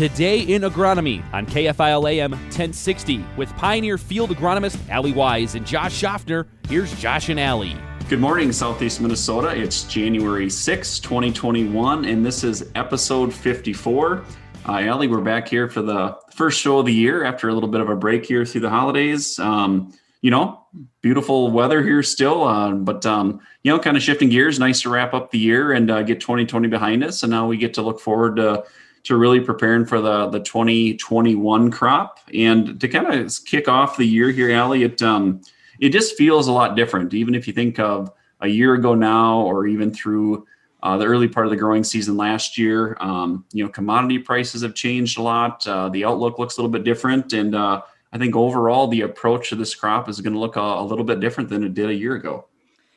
Today in Agronomy on KFIL AM 1060 with Pioneer Field Agronomist Allie Wise and Josh Schaffner. Here's Josh and Allie. Good morning, Southeast Minnesota. It's January 6, 2021, and this is episode 54. Uh, Allie, we're back here for the first show of the year after a little bit of a break here through the holidays. Um, you know, beautiful weather here still, uh, but um, you know, kind of shifting gears. Nice to wrap up the year and uh, get 2020 behind us, and now we get to look forward to to really preparing for the the 2021 crop and to kind of kick off the year here, Allie. It um, it just feels a lot different, even if you think of a year ago now, or even through uh, the early part of the growing season last year. Um, you know, commodity prices have changed a lot. Uh, the outlook looks a little bit different, and uh, I think overall the approach to this crop is going to look a, a little bit different than it did a year ago.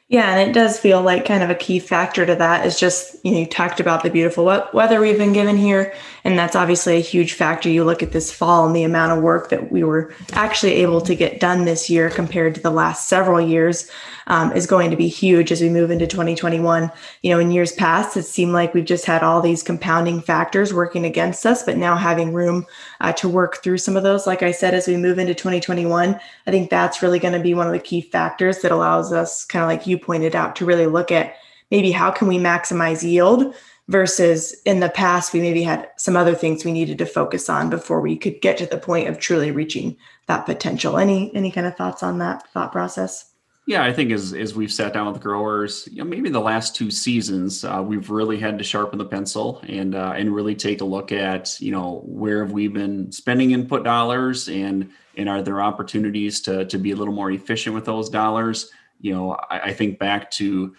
Yeah, and it does feel like kind of a key factor to that is just, you know, you talked about the beautiful weather we've been given here, and that's obviously a huge factor. You look at this fall and the amount of work that we were actually able to get done this year compared to the last several years um, is going to be huge as we move into 2021. You know, in years past, it seemed like we've just had all these compounding factors working against us, but now having room uh, to work through some of those, like I said, as we move into 2021, I think that's really going to be one of the key factors that allows us, kind of like you pointed out, to really look at maybe how can we maximize yield versus in the past we maybe had some other things we needed to focus on before we could get to the point of truly reaching that potential any any kind of thoughts on that thought process yeah, I think as as we've sat down with growers, you know, maybe the last two seasons, uh, we've really had to sharpen the pencil and uh, and really take a look at you know where have we been spending input dollars and and are there opportunities to to be a little more efficient with those dollars? You know, I, I think back to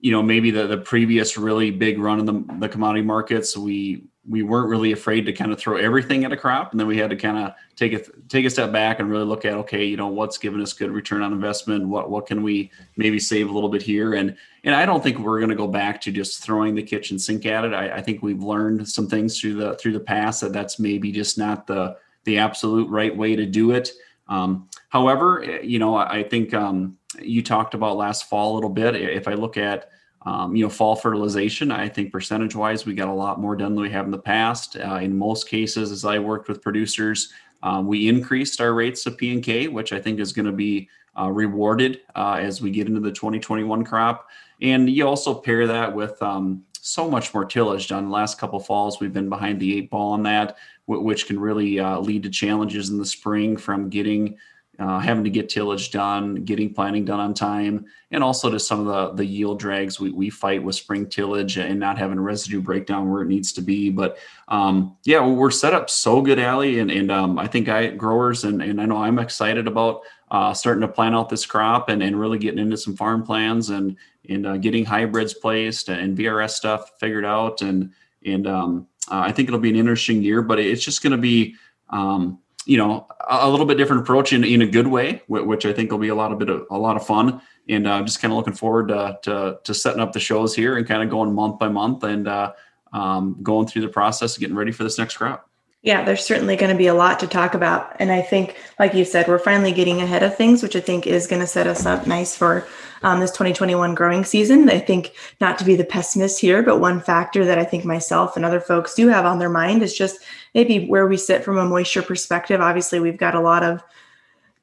you know maybe the the previous really big run in the the commodity markets, we we weren't really afraid to kind of throw everything at a crop and then we had to kind of take a take a step back and really look at okay you know what's giving us good return on investment what what can we maybe save a little bit here? And and i don't think we're going to go back to just throwing the kitchen sink at it. I, I think we've learned some things through the through the past that that's maybe just not the the absolute right way to do it. Um, however you know i think um, you talked about last fall a little bit if i look at um, you know, fall fertilization, I think percentage wise, we got a lot more done than we have in the past. Uh, in most cases, as I worked with producers, um, we increased our rates of P and K, which I think is going to be uh, rewarded uh, as we get into the 2021 crop. And you also pair that with um, so much more tillage done. The last couple falls, we've been behind the eight ball on that, which can really uh, lead to challenges in the spring from getting uh, having to get tillage done, getting planting done on time, and also to some of the, the yield drags we, we fight with spring tillage and not having residue breakdown where it needs to be. But um, yeah, we're set up so good, Allie, and, and um, I think I growers and, and I know I'm excited about uh, starting to plan out this crop and, and really getting into some farm plans and and uh, getting hybrids placed and VRS stuff figured out and and um, uh, I think it'll be an interesting year, but it's just going to be um, you know a, little bit different approach in, in a good way which i think will be a lot of bit of a lot of fun. And uh, just kind of looking forward to, to, to setting up the shows here and kind of going month by month and uh, um, going through the process of getting ready for this next crop yeah, there's certainly going to be a lot to talk about. And I think, like you said, we're finally getting ahead of things, which I think is going to set us up nice for um, this 2021 growing season. I think, not to be the pessimist here, but one factor that I think myself and other folks do have on their mind is just maybe where we sit from a moisture perspective. Obviously, we've got a lot of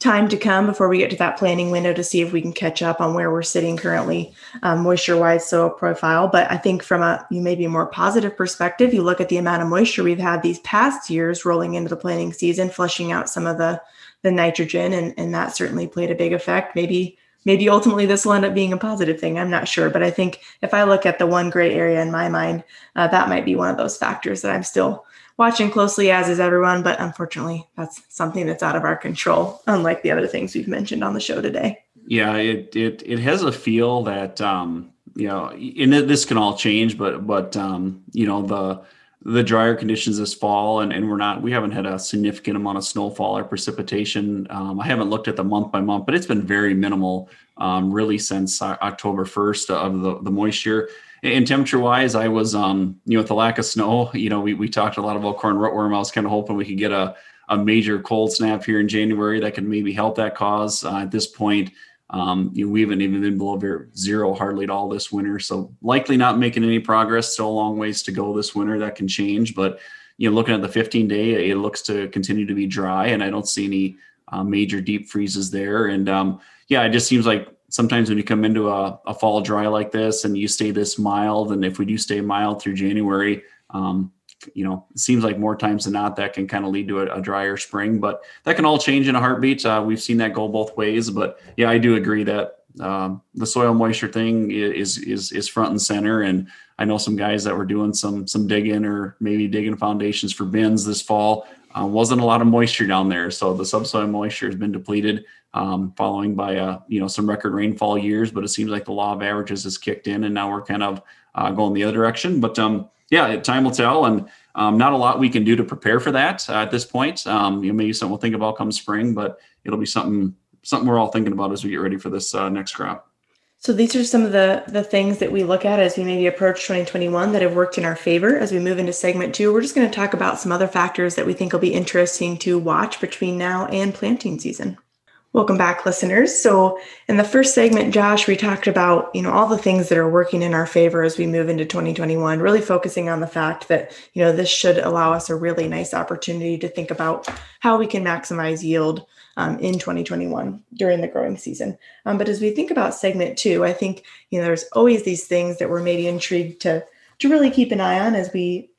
time to come before we get to that planning window to see if we can catch up on where we're sitting currently um, moisture wise soil profile. But i think from a you maybe a more positive perspective you look at the amount of moisture we've had these past years rolling into the planting season flushing out some of the the nitrogen and, and that certainly played a big effect. Maybe maybe ultimately this will end up being a positive thing. I'm not sure. But i think if i look at the one gray area in my mind uh, that might be one of those factors that i'm still watching closely, as is everyone. But unfortunately, that's something that's out of our control, unlike the other things we've mentioned on the show today. Yeah, it it it has a feel that um, you know, and this can all change, but but um, you know the the drier conditions this fall and, and we're not we haven't had a significant amount of snowfall or precipitation um, i haven't looked at the month by month but it's been very minimal um, really since october 1st of the, the moisture and temperature wise, I was, um, you know, with the lack of snow, you know, we, we talked a lot about corn rootworm. I was kind of hoping we could get a, a major cold snap here in January that could maybe help that cause. Uh, at this point, um, you know, we haven't even been below zero hardly at all this winter. So likely not making any progress. Still a long ways to go this winter. That can change, but you know, looking at the 15 day, it looks to continue to be dry, and I don't see any uh, major deep freezes there. And um, yeah, it just seems like sometimes when you come into a, a, fall dry like this and you stay this mild, and if we do stay mild through January, um, you know, it seems like more times than not that can kind of lead to a, a drier spring, but that can all change in a heartbeat. Uh, we've seen that go both ways, but yeah, I do agree that um, the soil moisture thing is is is front and center. And I know some guys that were doing some some digging or maybe digging foundations for bins this fall. Uh, wasn't a lot of moisture down there, so the subsoil moisture has been depleted, um, following by uh, you know some record rainfall years. But it seems like the law of averages has kicked in, and now we're kind of uh, going the other direction. But um, yeah, time will tell, and um, not a lot we can do to prepare for that uh, at this point. Um, you know, maybe something we'll think about come spring, but it'll be something something we're all thinking about as we get ready for this uh, next crop. So these are some of the the things that we look at as we maybe approach 2021 that have worked in our favor. As we move into segment two, we're just going to talk about some other factors that we think will be interesting to watch between now and planting season. Welcome back, listeners. So, in the first segment, Josh, we talked about you know all the things that are working in our favor as we move into 2021. Really focusing on the fact that you know this should allow us a really nice opportunity to think about how we can maximize yield um, in 2021 during the growing season. Um, but as we think about segment two, I think you know there's always these things that we're maybe intrigued to to really keep an eye on as we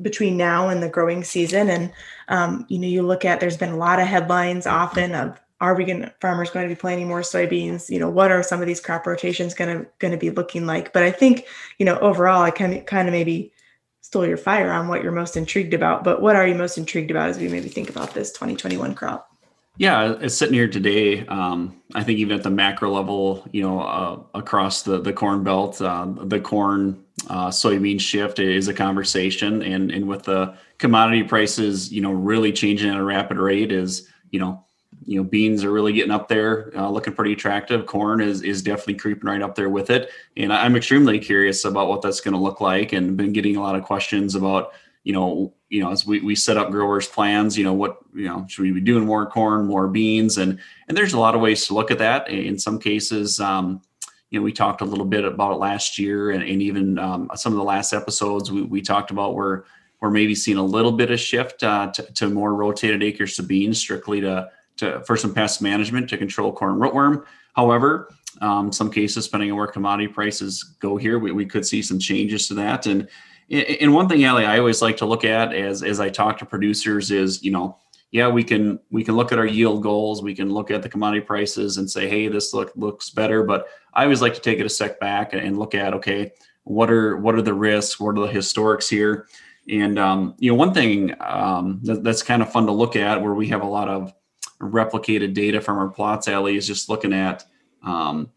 between now and the growing season. And um, you know, you look at there's been a lot of headlines often of are we going farmers going to be planting more soybeans? You know what are some of these crop rotations going to going to be looking like? But i think you know overall i kind of kind of maybe stole your fire on what you're most intrigued about but what are you most intrigued about as we maybe think about this 2021 crop? Yeah it's sitting here today. Um, i think even at the macro level you know uh, across the the corn belt uh, the corn uh, soybean shift is a conversation and and with the commodity prices you know really changing at a rapid rate is you know you know beans are really getting up there uh, looking pretty attractive. Corn is is definitely creeping right up there with it. And i'm extremely curious about what that's going to look like and been getting a lot of questions about you know you know as we, we set up growers plans you know what you know should we be doing more corn more beans? And and there's a lot of ways to look at that. In some cases um, you know we talked a little bit about it last year and, and even um, some of the last episodes we, we talked about where we're maybe seeing a little bit of shift uh, to, to more rotated acres to beans strictly to to, for some pest management to control corn rootworm. However, um, some cases, depending on where commodity prices go here, we, we could see some changes to that. And and one thing, Allie, I always like to look at as as I talk to producers is, you know, yeah, we can we can look at our yield goals, we can look at the commodity prices and say, hey, this look looks better. But I always like to take it a step back and, look at, okay, what are what are the risks? What are the historics here? And um, you know, one thing um, that, that's kind of fun to look at, where we have a lot of replicated data from our plots Allie is just looking at um,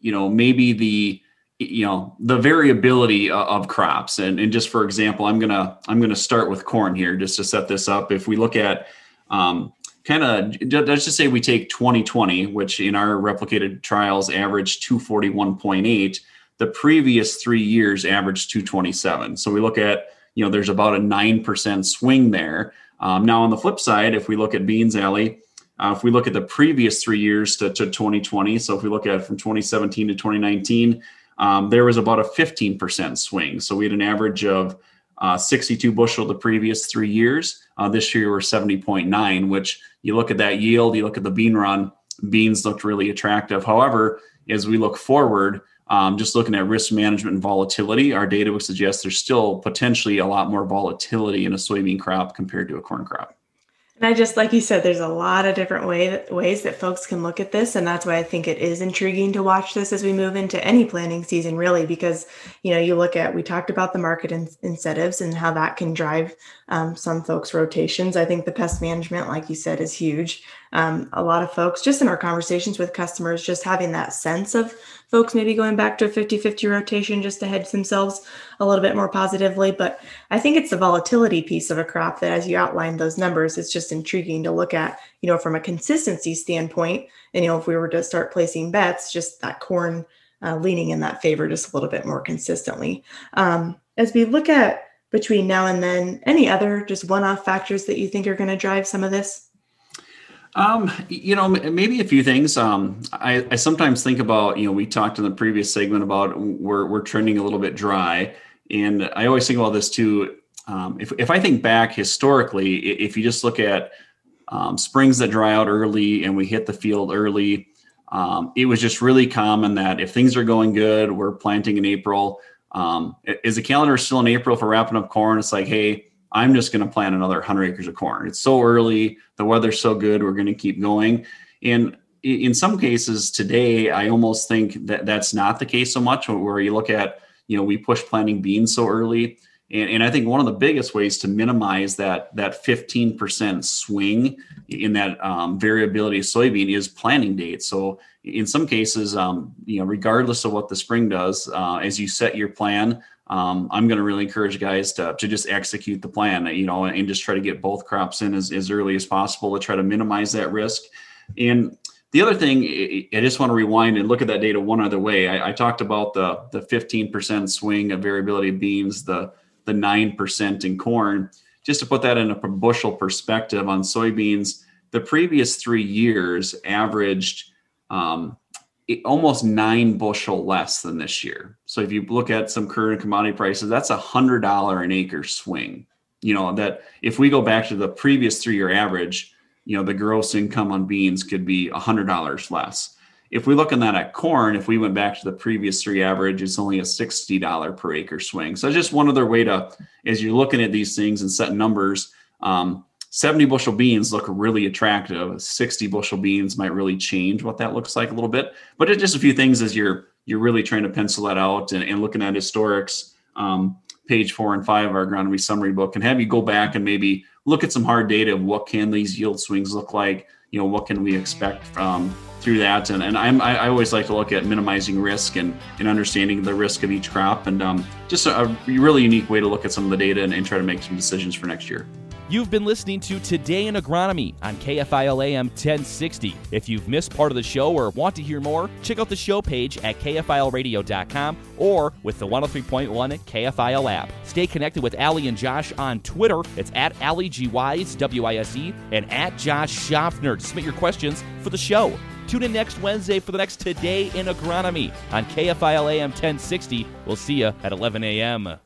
you know maybe the you know the variability of crops. And, and just for example i'm gonna i'm gonna start with corn here just to set this up. If we look at um, kind of let's just say we take 2020 which in our replicated trials averaged 241.8 the previous three years averaged 227 so we look at you know there's about a 9% swing there. Um, now on the flip side if we look at beans Allie uh, if we look at the previous three years to, to 2020, so if we look at from 2017 to 2019, um, there was about a 15% swing. So we had an average of uh, 62 bushel the previous three years. Uh, this year we're 70.9, which you look at that yield, you look at the bean run, beans looked really attractive. However, as we look forward, um, just looking at risk management and volatility, our data would suggest there's still potentially a lot more volatility in a soybean crop compared to a corn crop. And I just, like you said, there's a lot of different way, ways that folks can look at this. And that's why I think it is intriguing to watch this as we move into any planning season, really, because, you know, you look at, we talked about the market in- incentives and how that can drive um, some folks' rotations. I think the pest management, like you said, is huge. Um, a lot of folks, just in our conversations with customers, just having that sense of folks maybe going back to a 50 50 rotation just to hedge themselves a little bit more positively. But I think it's the volatility piece of a crop that, as you outlined those numbers, it's just intriguing to look at, you know, from a consistency standpoint. And, you know, if we were to start placing bets, just that corn uh, leaning in that favor just a little bit more consistently. Um, as we look at between now and then, any other just one off factors that you think are going to drive some of this? Um, you know, maybe a few things. Um, I, I sometimes think about, you know, we talked in the previous segment about we're, we're trending a little bit dry. And I always think about this too. um, if, if I think back historically, if you just look at um, springs that dry out early and we hit the field early, um, it was just really common that if things are going good, we're planting in April. Um, is the calendar still in April for wrapping up corn? It's like, hey, I'm just going to plant another 100 acres of corn. It's so early, the weather's so good, we're going to keep going. And in some cases today, I almost think that that's not the case so much. Where you look at, you know, we push planting beans so early, and, and I think one of the biggest ways to minimize that that 15% swing in that um, variability of soybean is planting date. So in some cases, um, you know, regardless of what the spring does, uh, as you set your plan, um, I'm going to really encourage guys to, to just execute the plan, you know, and just try to get both crops in as, as early as possible to try to minimize that risk. And the other thing, I just want to rewind and look at that data one other way. I, I talked about the the 15% swing of variability of beans, the the 9% in corn. Just to put that in a bushel perspective on soybeans, the previous three years averaged um, almost nine bushel less than this year. So if you look at some current commodity prices, that's a hundred dollar an acre swing. You know that if we go back to the previous three year average, you know the gross income on beans could be a hundred dollars less. If we look at that at corn, if we went back to the previous three average, it's only a $60 per acre swing. So just one other way to, as you're looking at these things and setting numbers, um, 70 bushel beans look really attractive. 60 bushel beans might really change what that looks like a little bit. But it's just a few things as you're you're really trying to pencil that out and, and looking at historics, um, page four and five of our agronomy summary book, and have you go back and maybe look at some hard data of what can these yield swings look like. You know, what can we expect from through that. And, and I'm, I, always like to look at minimizing risk and, and understanding the risk of each crop and um, just a, a, really unique way to look at some of the data and, and try to make some decisions for next year. You've been listening to Today in Agronomy on KFIL AM 1060. If you've missed part of the show or want to hear more, check out the show page at KFILradio.com or with the 103.1 KFIL app. Stay connected with Allie and Josh on Twitter. It's at Allie G Wise, and at Josh Schaffner. To submit your questions for the show. Tune in next Wednesday for the next Today in Agronomy on KFIL AM 1060. We'll see you at 11 a.m.